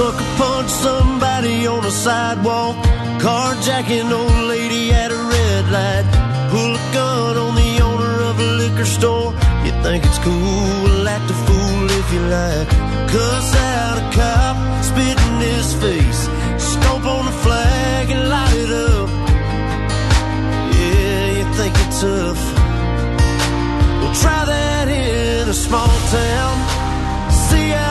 Sucker punch somebody on a sidewalk. Carjacking old lady at a red light. Pull a gun on the owner of a liquor store. You think it's cool, act a fool if you like. Cuss out a cop, spit in his face. Stomp on the flag and light it up. Yeah, you think it's tough? tough. Well, try that in a small town. See how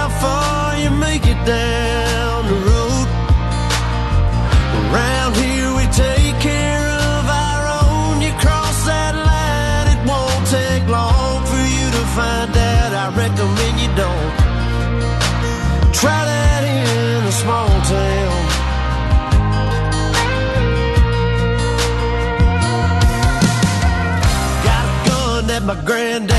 small town. Got a gun that my granddad.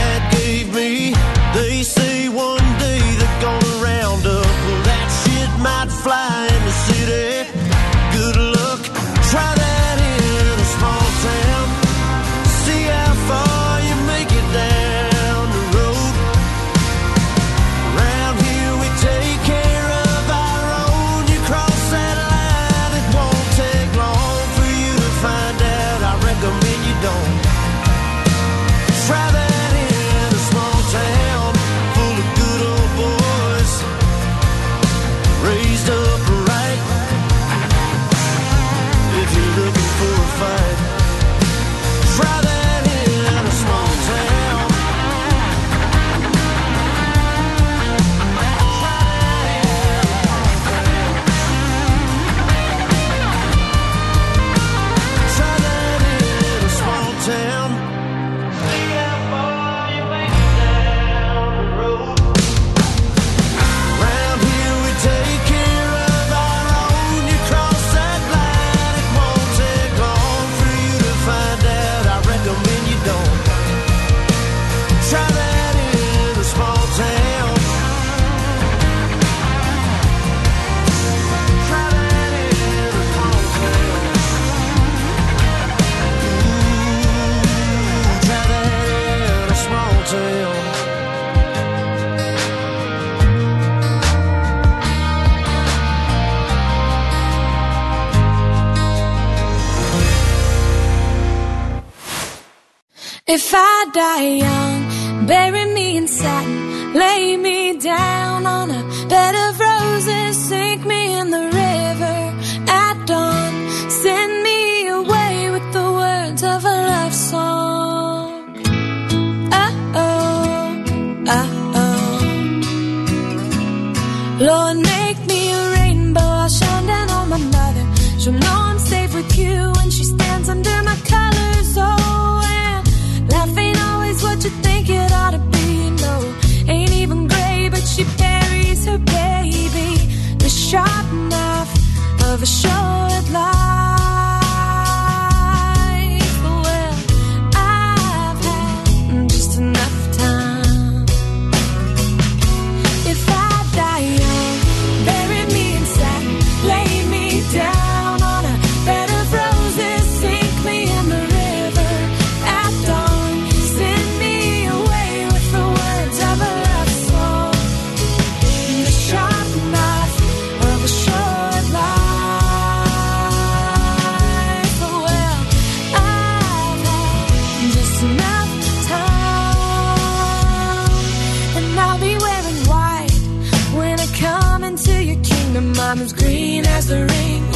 If I die young, bury me in satin, lay me down on a bed of roses, sink me in the river at dawn, send me away with the words of a love song. Oh, oh, oh, oh. Lord, make of a show. I'm as green as the rain.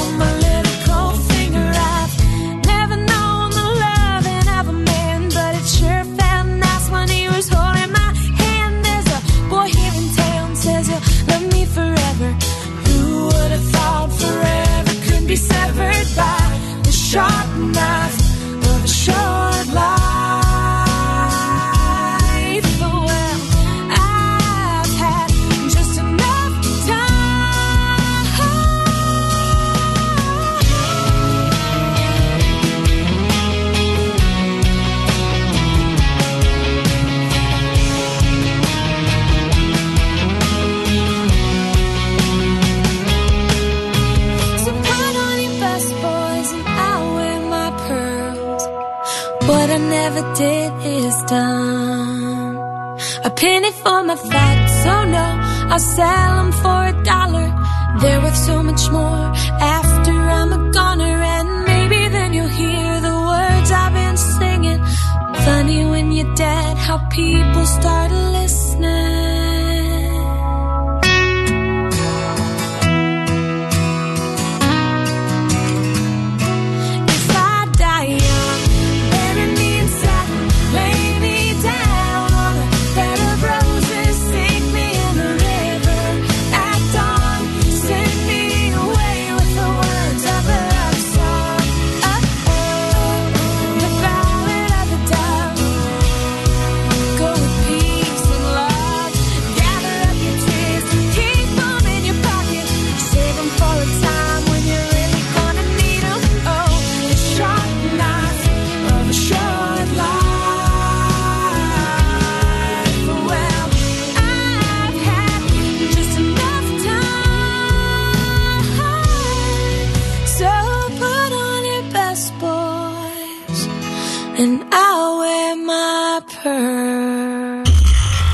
did is done. A penny for my facts, so oh no, I'll sell them for a dollar. They're worth so much more after I'm a goner, and maybe then you'll hear the words I've been singing. Funny when you're dead, how people start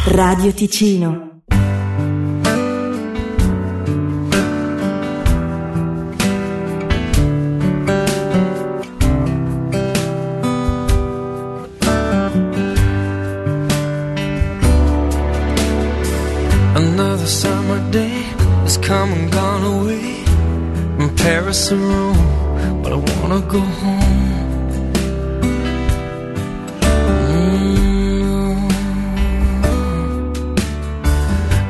Radio Ticino. Come and gone away from Paris or Rome, but I wanna go home.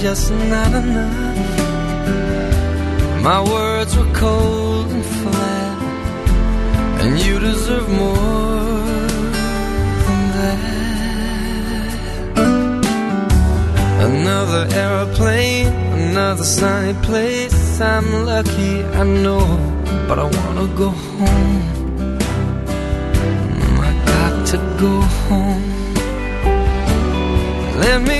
Just not enough. My words were cold and flat, and you deserve more than that. Another aeroplane, another sunny place. I'm lucky, I know, but I wanna go home. I got to go home. Let me